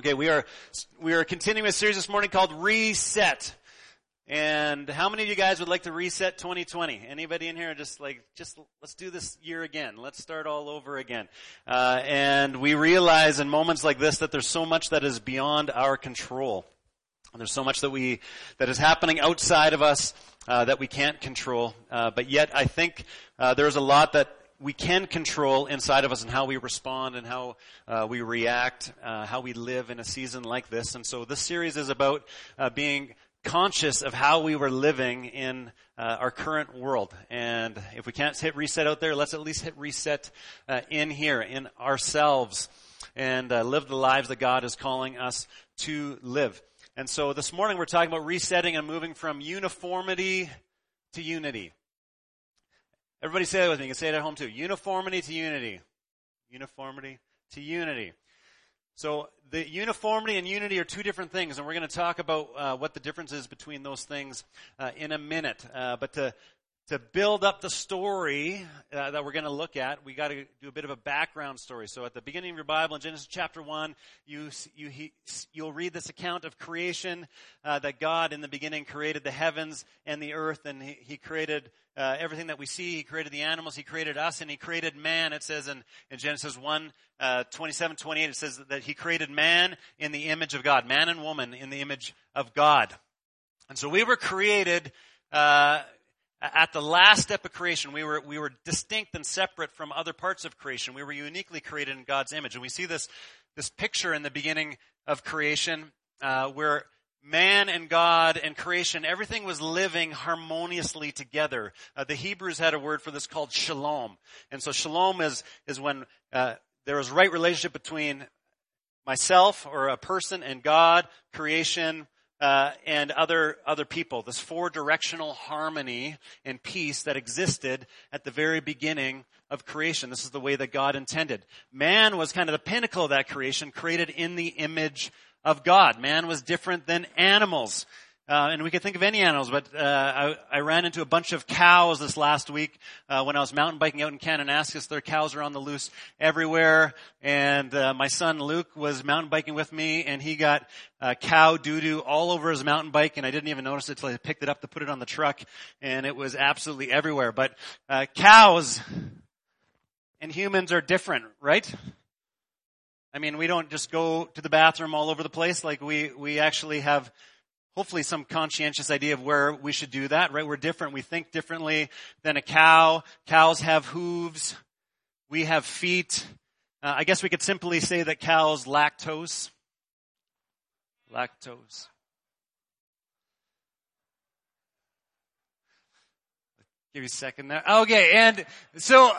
Okay, we are we are continuing a series this morning called Reset. And how many of you guys would like to reset 2020? Anybody in here just like just let's do this year again. Let's start all over again. Uh, and we realize in moments like this that there's so much that is beyond our control. And there's so much that we that is happening outside of us uh, that we can't control. Uh, but yet, I think uh, there's a lot that we can control inside of us and how we respond and how uh, we react, uh, how we live in a season like this. And so this series is about uh, being conscious of how we were living in uh, our current world. And if we can't hit reset out there, let's at least hit reset uh, in here, in ourselves, and uh, live the lives that God is calling us to live. And so this morning we're talking about resetting and moving from uniformity to unity. Everybody say that with me. You can say it at home too. Uniformity to unity. Uniformity to unity. So the uniformity and unity are two different things, and we're going to talk about uh, what the difference is between those things uh, in a minute. Uh, but to to build up the story uh, that we're going to look at, we got to do a bit of a background story. So at the beginning of your Bible, in Genesis chapter 1, you, you, he, you'll read this account of creation, uh, that God in the beginning created the heavens and the earth, and he, he created uh, everything that we see. He created the animals, he created us, and he created man. It says in, in Genesis 1, uh, 27, 28, it says that he created man in the image of God, man and woman in the image of God. And so we were created, uh, at the last step of creation, we were, we were distinct and separate from other parts of creation. We were uniquely created in God's image. And we see this, this picture in the beginning of creation, uh, where man and God and creation, everything was living harmoniously together. Uh, the Hebrews had a word for this called shalom. And so shalom is, is when, uh, there is right relationship between myself or a person and God, creation, uh, and other other people. This four directional harmony and peace that existed at the very beginning of creation. This is the way that God intended. Man was kind of the pinnacle of that creation, created in the image of God. Man was different than animals. Uh, and we could think of any animals, but uh, I, I, ran into a bunch of cows this last week uh, when I was mountain biking out in Kananaskis. Their cows are on the loose everywhere, and uh, my son Luke was mountain biking with me, and he got uh, cow doo doo all over his mountain bike, and I didn't even notice it until I picked it up to put it on the truck, and it was absolutely everywhere. But uh, cows and humans are different, right? I mean, we don't just go to the bathroom all over the place. Like we we actually have hopefully some conscientious idea of where we should do that, right? We're different. We think differently than a cow. Cows have hooves. We have feet. Uh, I guess we could simply say that cows lactose. Lactose. Give you a second there. Okay, and so,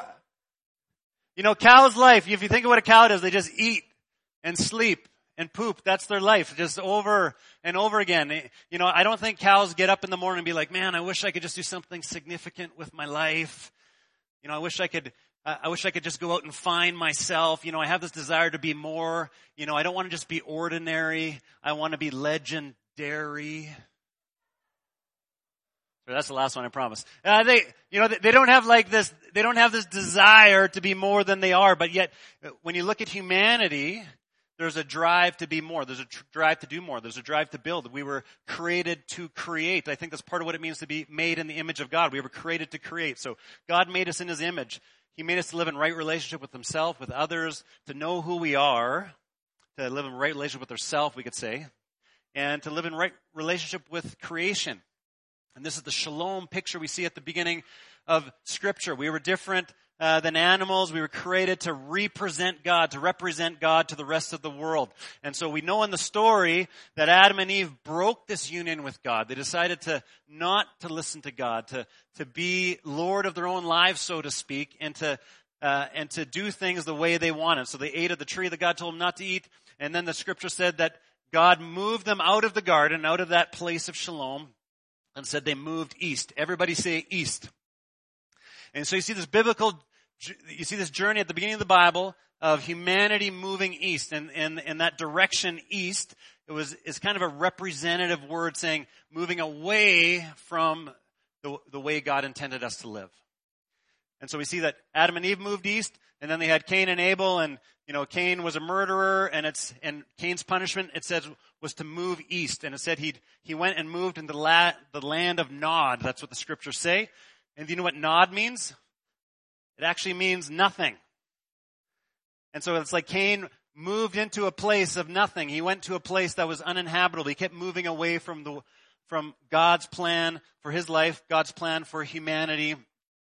you know, cow's life, if you think of what a cow does, they just eat and sleep and poop. That's their life, just over and over again. You know, I don't think cows get up in the morning and be like, man, I wish I could just do something significant with my life. You know, I wish I could, I wish I could just go out and find myself. You know, I have this desire to be more. You know, I don't want to just be ordinary. I want to be legendary. That's the last one, I promise. Uh, they, you know, they don't have like this, they don't have this desire to be more than they are, but yet, when you look at humanity, there's a drive to be more. There's a tr- drive to do more. There's a drive to build. We were created to create. I think that's part of what it means to be made in the image of God. We were created to create. So God made us in His image. He made us to live in right relationship with Himself, with others, to know who we are, to live in right relationship with ourselves, we could say, and to live in right relationship with creation. And this is the shalom picture we see at the beginning of Scripture. We were different uh, than animals. We were created to represent God, to represent God to the rest of the world. And so we know in the story that Adam and Eve broke this union with God. They decided to not to listen to God, to, to be Lord of their own lives, so to speak, and to, uh, and to do things the way they wanted. So they ate of the tree that God told them not to eat. And then the scripture said that God moved them out of the garden, out of that place of shalom, and said they moved east. Everybody say east. And so you see this biblical you see this journey at the beginning of the Bible of humanity moving east and, and, and that direction east it was is kind of a representative word saying moving away from the, the way God intended us to live. And so we see that Adam and Eve moved east, and then they had Cain and Abel, and you know Cain was a murderer, and it's and Cain's punishment it says was to move east, and it said he he went and moved into the, la, the land of Nod. That's what the scriptures say. And do you know what Nod means? It actually means nothing. And so it's like Cain moved into a place of nothing. He went to a place that was uninhabitable. He kept moving away from the from God's plan for his life, God's plan for humanity.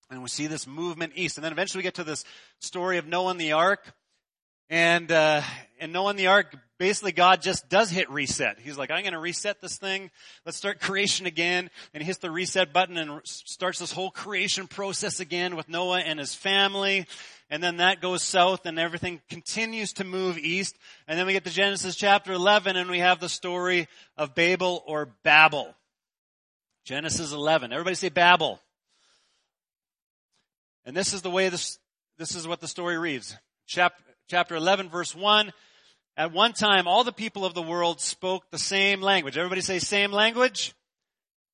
And we see this movement east. And then eventually we get to this story of Noah and the ark. And, uh, and Noah and the ark, basically God just does hit reset. He's like, I'm going to reset this thing. Let's start creation again. And he hits the reset button and starts this whole creation process again with Noah and his family. And then that goes south and everything continues to move east. And then we get to Genesis chapter 11 and we have the story of Babel or Babel. Genesis 11. Everybody say Babel. And this is the way this, this is what the story reads. Chapter, chapter 11 verse 1. At one time, all the people of the world spoke the same language. Everybody say same language?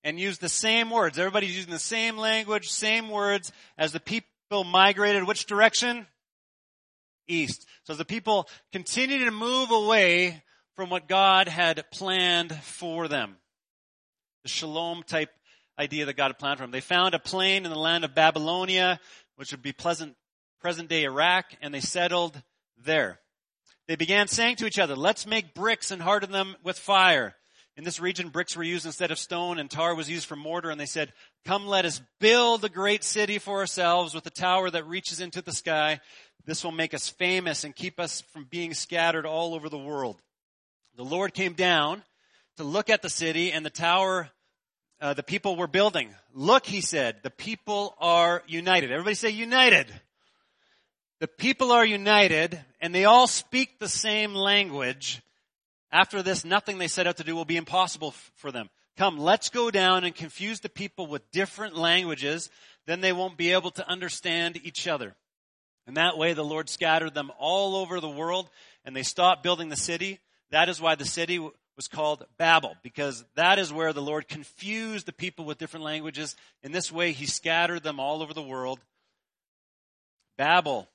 And used the same words. Everybody's using the same language, same words as the people migrated which direction? East. So the people continued to move away from what God had planned for them. The shalom type idea that God had planned for them. They found a plain in the land of Babylonia, which would be pleasant, present day Iraq, and they settled there. They began saying to each other, let's make bricks and harden them with fire. In this region, bricks were used instead of stone and tar was used for mortar. And they said, come let us build a great city for ourselves with a tower that reaches into the sky. This will make us famous and keep us from being scattered all over the world. The Lord came down to look at the city and the tower uh, the people were building. Look, he said, the people are united. Everybody say united. The people are united and they all speak the same language. After this, nothing they set out to do will be impossible f- for them. Come, let's go down and confuse the people with different languages. Then they won't be able to understand each other. And that way the Lord scattered them all over the world and they stopped building the city. That is why the city was called Babel, because that is where the Lord confused the people with different languages. In this way, he scattered them all over the world. Babel,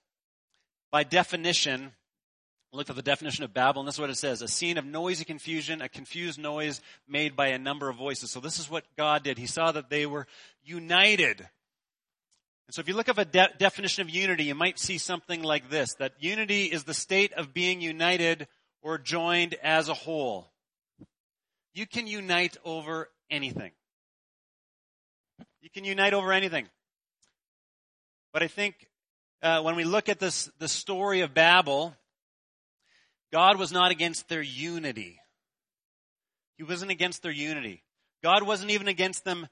by definition, look at the definition of Babel, and this is what it says. A scene of noisy confusion, a confused noise made by a number of voices. So this is what God did. He saw that they were united. And so if you look up a de- definition of unity, you might see something like this, that unity is the state of being united or joined as a whole. You can unite over anything. You can unite over anything. But I think uh, when we look at this, the story of Babel, God was not against their unity. He wasn't against their unity. God wasn't even against them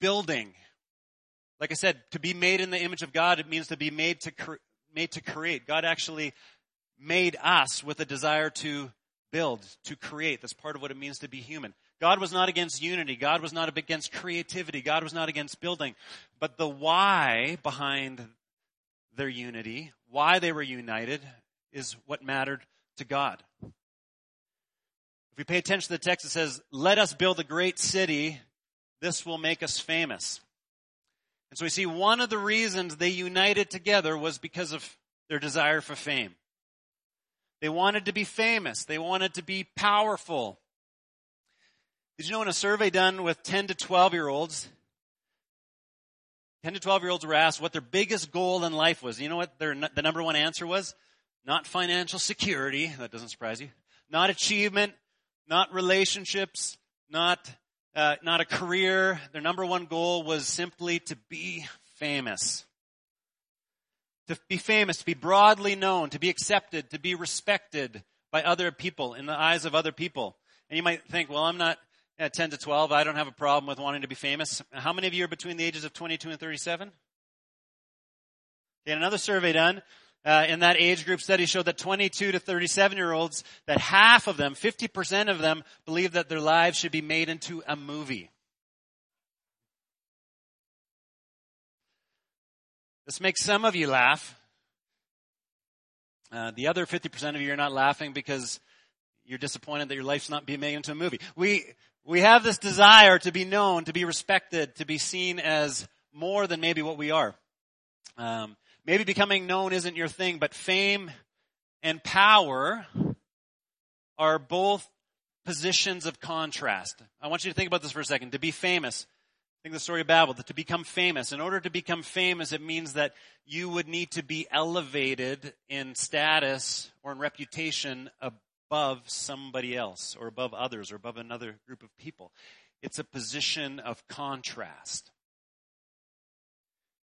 building. Like I said, to be made in the image of God, it means to be made to, cre- made to create. God actually made us with a desire to build, to create. That's part of what it means to be human. God was not against unity. God was not against creativity. God was not against building. But the why behind their unity, why they were united, is what mattered to God. If we pay attention to the text, it says, Let us build a great city. This will make us famous. And so we see one of the reasons they united together was because of their desire for fame. They wanted to be famous. They wanted to be powerful. Did you know in a survey done with 10 to 12 year olds, 10 to 12 year olds were asked what their biggest goal in life was. You know what their, the number one answer was? Not financial security. That doesn't surprise you. Not achievement. Not relationships. Not, uh, not a career. Their number one goal was simply to be famous to be famous, to be broadly known, to be accepted, to be respected by other people, in the eyes of other people. And you might think, well, I'm not at 10 to 12. I don't have a problem with wanting to be famous. How many of you are between the ages of 22 and 37? Okay, another survey done uh, in that age group study showed that 22 to 37 year olds, that half of them, 50% of them, believe that their lives should be made into a movie. This makes some of you laugh. Uh, the other 50% of you are not laughing because you're disappointed that your life's not being made into a movie. We, we have this desire to be known, to be respected, to be seen as more than maybe what we are. Um, maybe becoming known isn't your thing, but fame and power are both positions of contrast. I want you to think about this for a second. To be famous, think the story of Babel, to become famous. In order to become famous, it means that you would need to be elevated in status or in reputation above somebody else or above others or above another group of people. It's a position of contrast.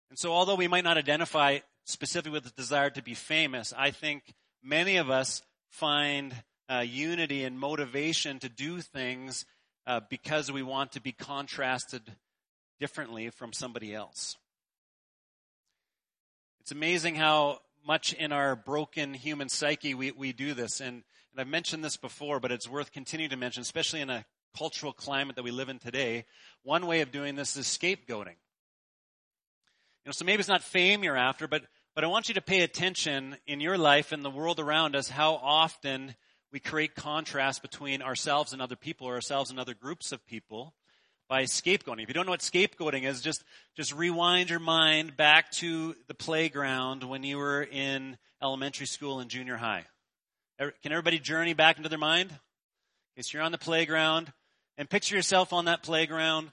And so although we might not identify specifically with the desire to be famous, I think many of us find uh, unity and motivation to do things uh, because we want to be contrasted differently from somebody else. It's amazing how much in our broken human psyche we, we do this. And, and I've mentioned this before, but it's worth continuing to mention, especially in a cultural climate that we live in today. One way of doing this is scapegoating. You know, so maybe it's not fame you're after, but, but I want you to pay attention in your life and the world around us how often we create contrast between ourselves and other people or ourselves and other groups of people by scapegoating. If you don't know what scapegoating is, just, just rewind your mind back to the playground when you were in elementary school and junior high. Can everybody journey back into their mind? So you're on the playground and picture yourself on that playground.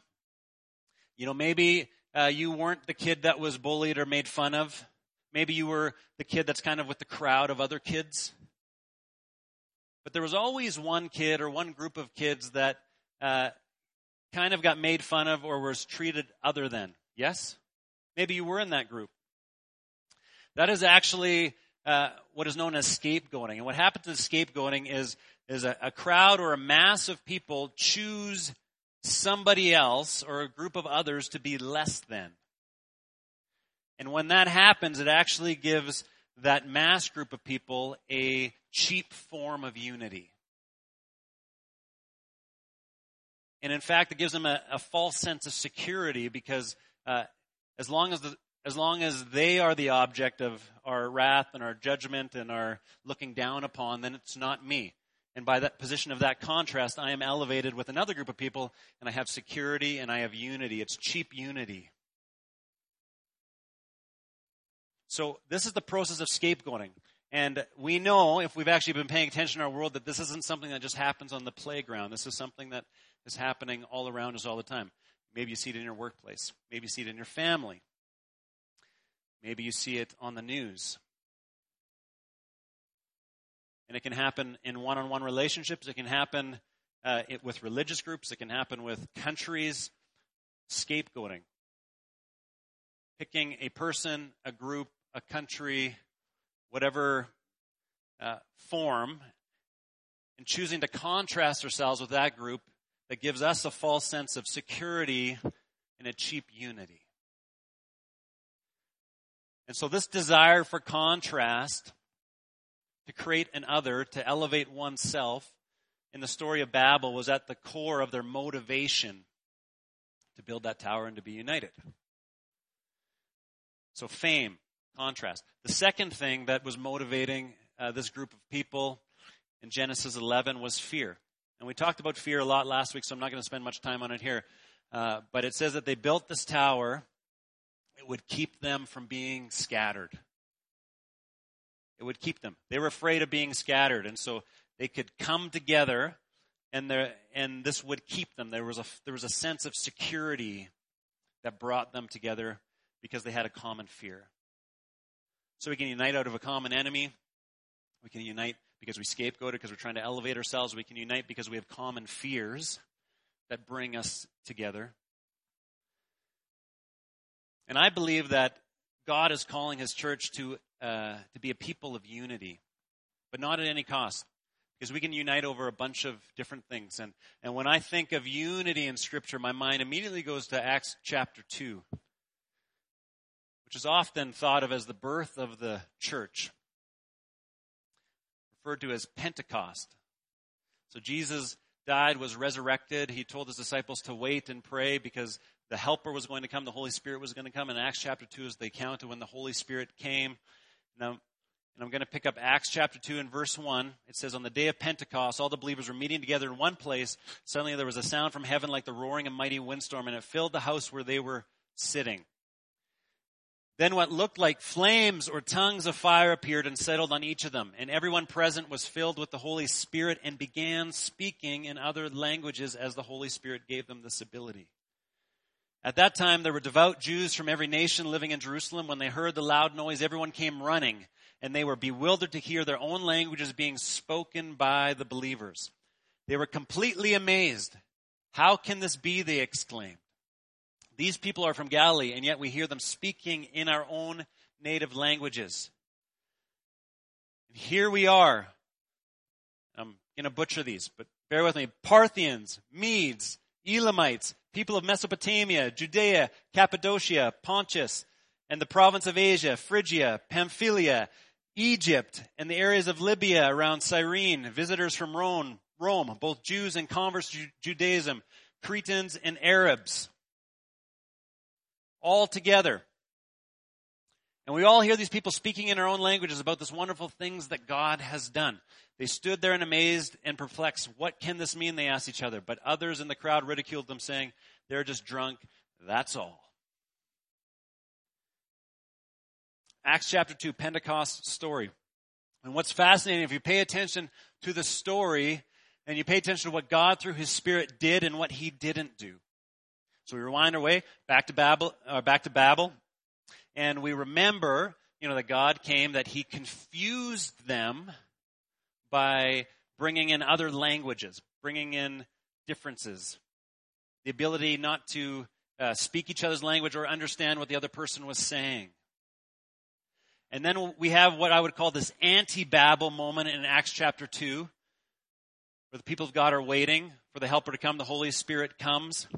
You know, maybe uh, you weren't the kid that was bullied or made fun of. Maybe you were the kid that's kind of with the crowd of other kids. But there was always one kid or one group of kids that uh, kind of got made fun of or was treated other than. Yes? Maybe you were in that group. That is actually uh, what is known as scapegoating. And what happens in scapegoating is, is a, a crowd or a mass of people choose somebody else or a group of others to be less than. And when that happens, it actually gives that mass group of people a cheap form of unity. And in fact, it gives them a, a false sense of security because uh, as long as the, as long as they are the object of our wrath and our judgment and our looking down upon, then it's not me. And by that position of that contrast, I am elevated with another group of people, and I have security and I have unity. It's cheap unity. So this is the process of scapegoating. And we know, if we've actually been paying attention in our world, that this isn't something that just happens on the playground. This is something that is happening all around us all the time. Maybe you see it in your workplace. Maybe you see it in your family. Maybe you see it on the news. And it can happen in one on one relationships. It can happen uh, it, with religious groups. It can happen with countries. Scapegoating. Picking a person, a group, a country, whatever uh, form, and choosing to contrast ourselves with that group that gives us a false sense of security and a cheap unity. And so this desire for contrast to create an other, to elevate oneself in the story of Babel was at the core of their motivation to build that tower and to be united. So fame, contrast. The second thing that was motivating uh, this group of people in Genesis 11 was fear. And we talked about fear a lot last week, so I'm not going to spend much time on it here. Uh, but it says that they built this tower. It would keep them from being scattered. It would keep them. They were afraid of being scattered, and so they could come together, and there, and this would keep them. There was a there was a sense of security that brought them together because they had a common fear. So we can unite out of a common enemy. We can unite because we scapegoat it because we're trying to elevate ourselves. We can unite because we have common fears that bring us together. And I believe that God is calling His church to uh, to be a people of unity, but not at any cost. Because we can unite over a bunch of different things. And, and when I think of unity in Scripture, my mind immediately goes to Acts chapter 2, which is often thought of as the birth of the church, referred to as Pentecost. So Jesus died, was resurrected. He told his disciples to wait and pray because the Helper was going to come, the Holy Spirit was going to come. And Acts chapter 2 is the account of when the Holy Spirit came now, and I'm going to pick up Acts chapter 2 and verse 1. It says, On the day of Pentecost, all the believers were meeting together in one place. Suddenly there was a sound from heaven like the roaring of a mighty windstorm, and it filled the house where they were sitting. Then what looked like flames or tongues of fire appeared and settled on each of them. And everyone present was filled with the Holy Spirit and began speaking in other languages as the Holy Spirit gave them this ability. At that time, there were devout Jews from every nation living in Jerusalem. When they heard the loud noise, everyone came running, and they were bewildered to hear their own languages being spoken by the believers. They were completely amazed. How can this be? They exclaimed. These people are from Galilee, and yet we hear them speaking in our own native languages. And here we are. I'm going to butcher these, but bear with me. Parthians, Medes, Elamites, people of Mesopotamia, Judea, Cappadocia, Pontus, and the province of Asia, Phrygia, Pamphylia, Egypt, and the areas of Libya around Cyrene, visitors from Rome, Rome, both Jews and converts to Judaism, Cretans and Arabs all together. And we all hear these people speaking in our own languages about this wonderful things that God has done. They stood there and amazed and perplexed. What can this mean? They asked each other. But others in the crowd ridiculed them, saying, They're just drunk. That's all. Acts chapter 2, Pentecost story. And what's fascinating, if you pay attention to the story and you pay attention to what God through His Spirit did and what He didn't do, so we rewind our way back to Babel, uh, back to Babel, and we remember, you know, that God came, that He confused them by bringing in other languages, bringing in differences, the ability not to uh, speak each other's language or understand what the other person was saying. And then we have what I would call this anti-Babel moment in Acts chapter 2, where the people of God are waiting for the helper to come. The Holy Spirit comes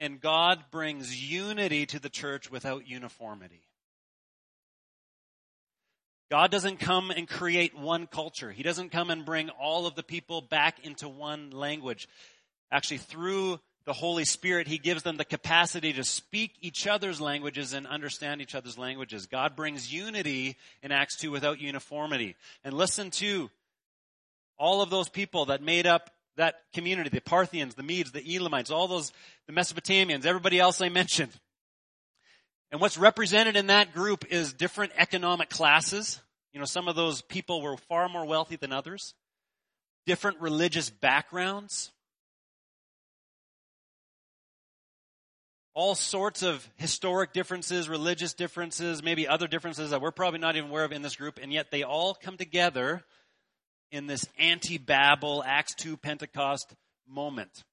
and God brings unity to the church without uniformity. God doesn't come and create one culture. He doesn't come and bring all of the people back into one language. Actually, through the Holy Spirit, He gives them the capacity to speak each other's languages and understand each other's languages. God brings unity in Acts 2 without uniformity. And listen to all of those people that made up that community, the Parthians, the Medes, the Elamites, all those, the Mesopotamians, everybody else I mentioned. And what's represented in that group is different economic classes. You know, some of those people were far more wealthy than others. Different religious backgrounds. All sorts of historic differences, religious differences, maybe other differences that we're probably not even aware of in this group, and yet they all come together in this anti-Babel, Acts 2 Pentecost moment.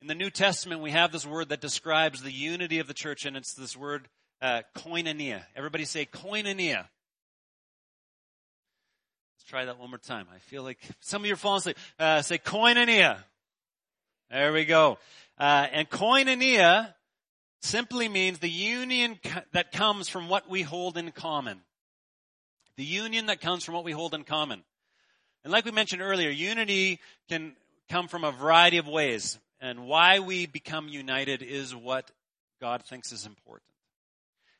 In the New Testament, we have this word that describes the unity of the church, and it's this word uh, koinonia. Everybody say koinonia. Let's try that one more time. I feel like some of you are falling asleep. Uh, say koinonia. There we go. Uh, and koinonia simply means the union that comes from what we hold in common. The union that comes from what we hold in common. And like we mentioned earlier, unity can come from a variety of ways. And why we become united is what God thinks is important.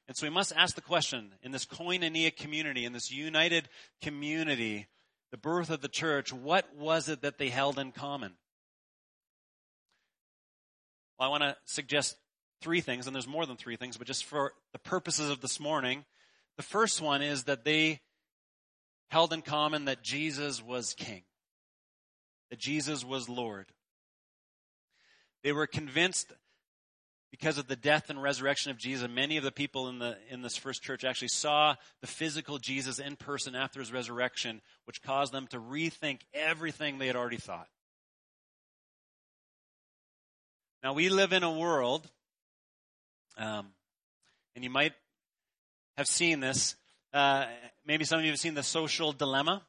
And so we must ask the question in this koinonia community, in this united community, the birth of the church, what was it that they held in common? Well, I want to suggest three things, and there's more than three things, but just for the purposes of this morning, the first one is that they held in common that Jesus was king, that Jesus was Lord. They were convinced because of the death and resurrection of Jesus. Many of the people in the in this first church actually saw the physical Jesus in person after his resurrection, which caused them to rethink everything they had already thought. Now we live in a world, um, and you might have seen this. Uh, maybe some of you have seen the social dilemma.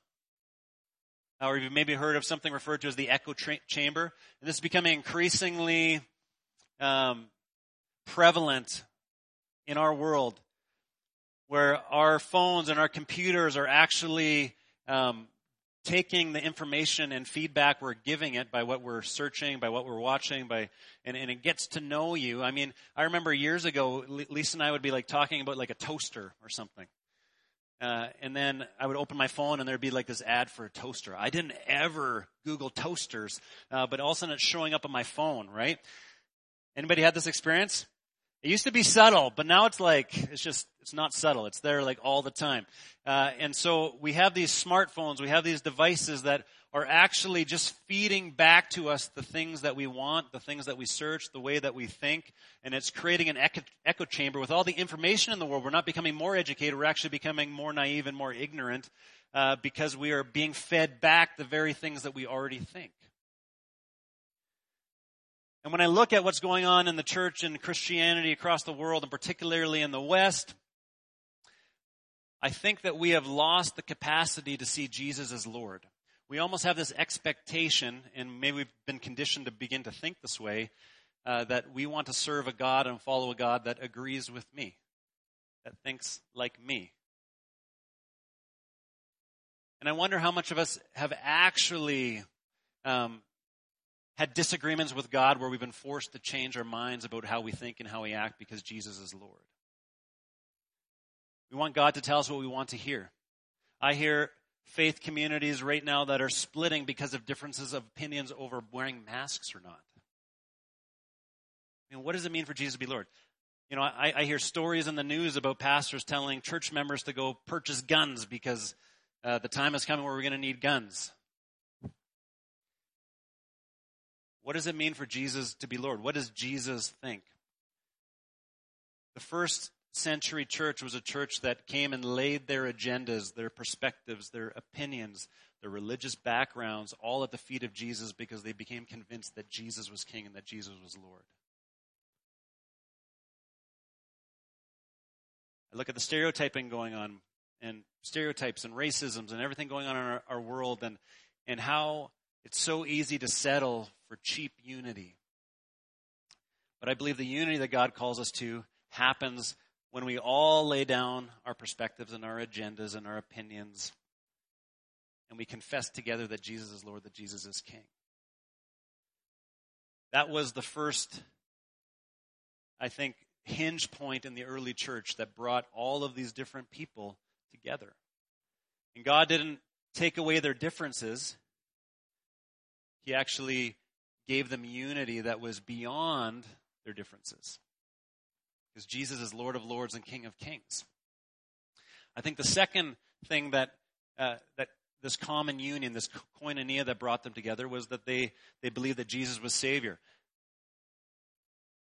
Or you've maybe heard of something referred to as the echo tra- chamber. And this is becoming increasingly um, prevalent in our world, where our phones and our computers are actually um, taking the information and feedback we're giving it by what we're searching, by what we're watching, by and, and it gets to know you. I mean, I remember years ago, Lisa and I would be like talking about like a toaster or something. Uh, and then I would open my phone and there'd be like this ad for a toaster. I didn't ever Google toasters, uh, but all of a sudden it's showing up on my phone, right? Anybody had this experience? It used to be subtle, but now it's like, it's just, it's not subtle. It's there like all the time. Uh, and so we have these smartphones, we have these devices that are actually just feeding back to us the things that we want, the things that we search, the way that we think, and it's creating an echo, echo, chamber with all the information in the world. We're not becoming more educated, we're actually becoming more naive and more ignorant uh, because we are being fed back the very things that we already think. And when I look at what's going on in the church and Christianity across the world, and particularly in the West, I think that we have lost the capacity to see Jesus as Lord we almost have this expectation, and maybe we've been conditioned to begin to think this way, uh, that we want to serve a God and follow a God that agrees with me, that thinks like me. And I wonder how much of us have actually um, had disagreements with God where we've been forced to change our minds about how we think and how we act because Jesus is Lord. We want God to tell us what we want to hear. I hear faith communities right now that are splitting because of differences of opinions over wearing masks or not. I mean, what does it mean for Jesus to be Lord? You know, I, I hear stories in the news about pastors telling church members to go purchase guns because uh, the time is coming where we're going to need guns. What does it mean for Jesus to be Lord? What does Jesus think? The first century church was a church that came and laid their agendas, their perspectives, their opinions, their religious backgrounds all at the feet of Jesus because they became convinced that Jesus was king and that Jesus was Lord. I look at the stereotyping going on and stereotypes and racisms and everything going on in our, our world and, and how it's so easy to settle for cheap unity. But I believe the unity that God calls us to happens when we all lay down our perspectives and our agendas and our opinions and we confess together that Jesus is Lord, that Jesus is King. That was the first, I think, hinge point in the early church that brought all of these different people together. And God didn't take away their differences, He actually gave them unity that was beyond their differences because Jesus is Lord of Lords and King of Kings. I think the second thing that uh, that this common union, this koinonia that brought them together, was that they they believed that Jesus was Savior.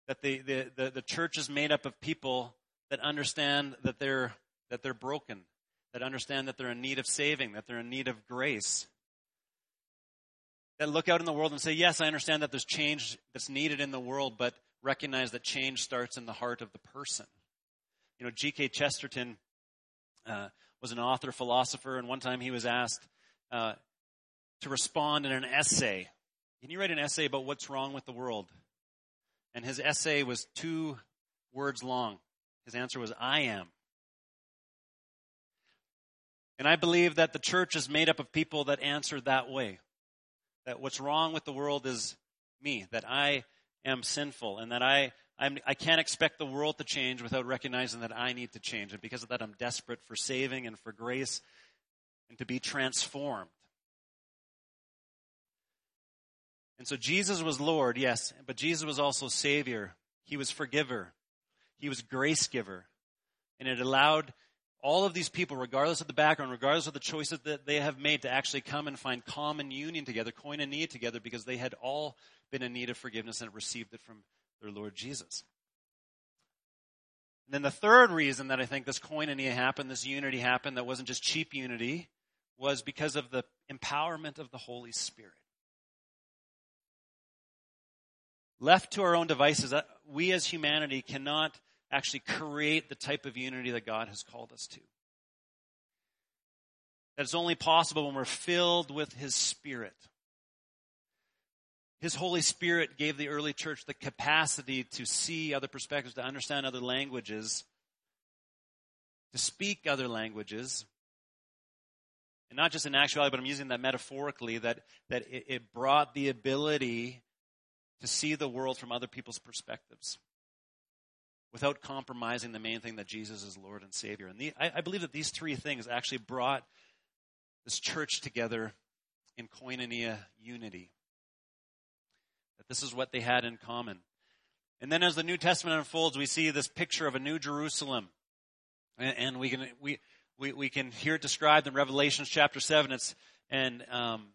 That the, the, the, the church is made up of people that understand that they're that they're broken, that understand that they're in need of saving, that they're in need of grace. That look out in the world and say, Yes, I understand that there's change that's needed in the world, but recognize that change starts in the heart of the person. You know, G.K. Chesterton uh, was an author, philosopher, and one time he was asked uh, to respond in an essay. Can you write an essay about what's wrong with the world? And his essay was two words long. His answer was, I am. And I believe that the church is made up of people that answer that way. That what's wrong with the world is me. That I am sinful and that I, I'm, I can't expect the world to change without recognizing that I need to change. And because of that, I'm desperate for saving and for grace and to be transformed. And so Jesus was Lord, yes, but Jesus was also Savior. He was forgiver. He was grace giver. And it allowed all of these people, regardless of the background, regardless of the choices that they have made, to actually come and find common union together, koinonia together, because they had all been in need of forgiveness and received it from their Lord Jesus. And then the third reason that I think this koinonia happened, this unity happened, that wasn't just cheap unity, was because of the empowerment of the Holy Spirit. Left to our own devices, uh, we as humanity cannot actually create the type of unity that God has called us to. That it's only possible when we're filled with His Spirit. His Holy Spirit gave the early church the capacity to see other perspectives, to understand other languages, to speak other languages. And not just in actuality, but I'm using that metaphorically, that, that it, it brought the ability to see the world from other people's perspectives without compromising the main thing that Jesus is Lord and Savior. And the, I, I, believe that these three things actually brought this church together in koinonia unity. That this is what they had in common. And then as the New Testament unfolds, we see this picture of a new Jerusalem. And, and we can, we, we, we can hear it described in Revelation chapter 7. It's, and, um,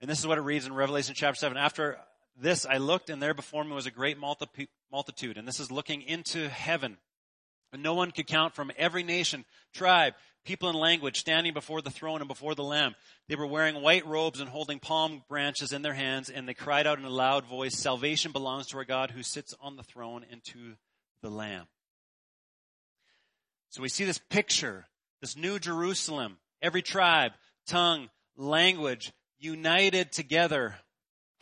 and this is what it reads in Revelation chapter 7. After this, I looked, and there before me was a great multitude. And this is looking into heaven. And no one could count from every nation, tribe, people, and language standing before the throne and before the Lamb. They were wearing white robes and holding palm branches in their hands, and they cried out in a loud voice, Salvation belongs to our God who sits on the throne and to the Lamb. So we see this picture, this new Jerusalem, every tribe, tongue, language, united together.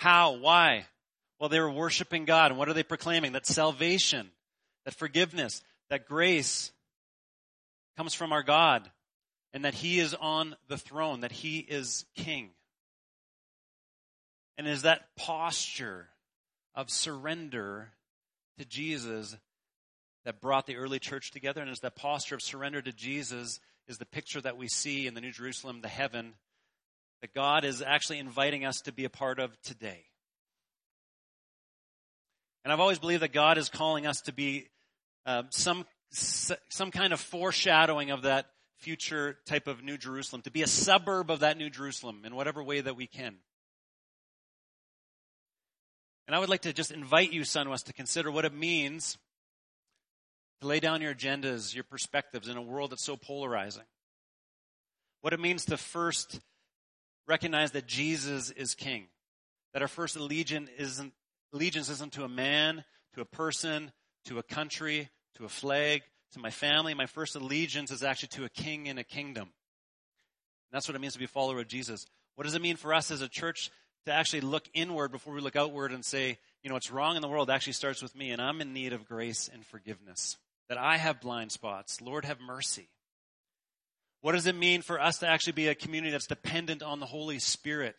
How? Why? Well, they were worshiping God. And what are they proclaiming? That salvation, that forgiveness, that grace comes from our God, and that He is on the throne, that He is King. And is that posture of surrender to Jesus that brought the early church together, and it's that posture of surrender to Jesus is the picture that we see in the New Jerusalem, the heaven, that God is actually inviting us to be a part of today. And I've always believed that God is calling us to be uh, some some kind of foreshadowing of that future type of New Jerusalem, to be a suburb of that New Jerusalem in whatever way that we can. And I would like to just invite you, Sunwest, to consider what it means to lay down your agendas, your perspectives in a world that's so polarizing. What it means to first recognize that Jesus is king. That our first allegiance isn't, allegiance isn't to a man, to a person, to a country, to a flag, to my family. My first allegiance is actually to a king and a kingdom. And that's what it means to be a follower of Jesus. What does it mean for us as a church to actually look inward before we look outward and say, you know, what's wrong in the world actually starts with me, and I'm in need of grace and forgiveness that I have blind spots. Lord, have mercy. What does it mean for us to actually be a community that's dependent on the Holy Spirit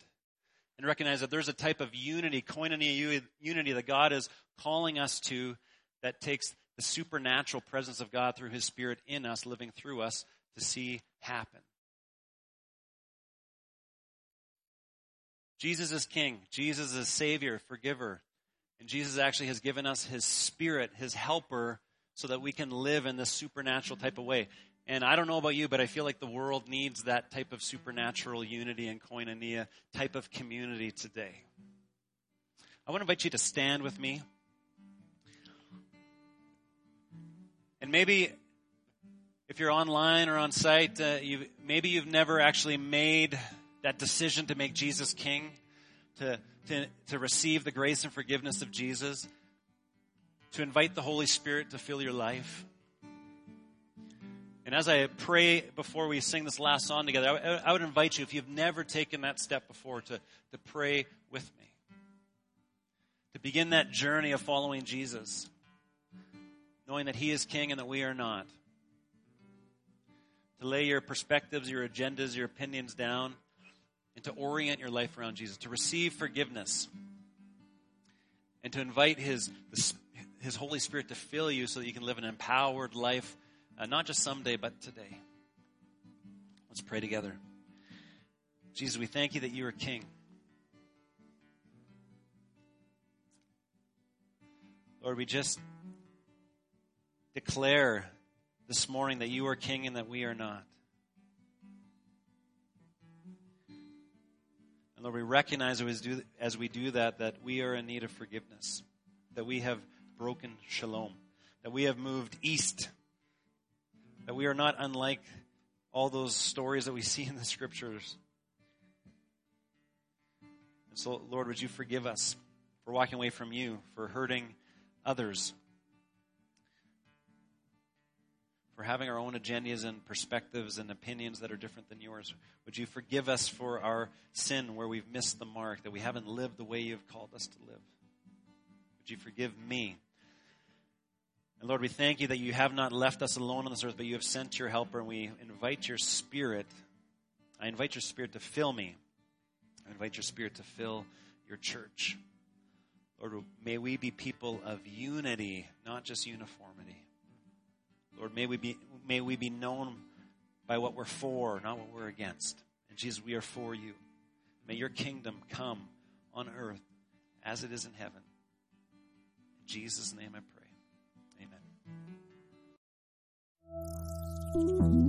and recognize that there's a type of unity, koinonia unity that God is calling us to that takes the supernatural presence of God through His Spirit in us, living through us to see happen. Jesus is King. Jesus is Savior, forgiver. And Jesus actually has given us His Spirit, His helper, so that we can live in this supernatural type of way. And I don't know about you, but I feel like the world needs that type of supernatural unity and koinonia type of community today. I want to invite you to stand with me. And maybe if you're online or on site, uh, you maybe you've never actually made that decision to make Jesus king, to, to, to receive the grace and forgiveness of Jesus to invite the Holy Spirit to fill your life. And as I pray before we sing this last song together, I, I would invite you, if you've never taken that step before, to, to pray with me. To begin that journey of following Jesus, knowing that He is King and that we are not. To lay your perspectives, your agendas, your opinions down, and to orient your life around Jesus, to receive forgiveness, and to invite His, his Holy Spirit to fill you so that you can live an empowered life, uh, not just someday, but today. Let's pray together. Jesus, we thank you that you are King. Lord, we just declare this morning that you are King and that we are not. And Lord, we recognize as we do, as we do that, that we are in need of forgiveness, that we have broken shalom, that we have moved east, that we are not unlike all those stories that we see in the scriptures. And so, Lord, would you forgive us for walking away from you, for hurting others, for having our own agendas and perspectives and opinions that are different than yours. Would you forgive us for our sin where we've missed the mark, that we haven't lived the way you've called us to live? Would you forgive me and Lord, we thank you that you have not left us alone on this earth, but you have sent your helper, and we invite your spirit. I invite your spirit to fill me. I invite your spirit to fill your church. Lord, may we be people of unity, not just uniformity. Lord, may we be, may we be known by what we're for, not what we're against. And Jesus, we are for you. May your kingdom come on earth as it is in heaven. Jesus' name I pray. うん。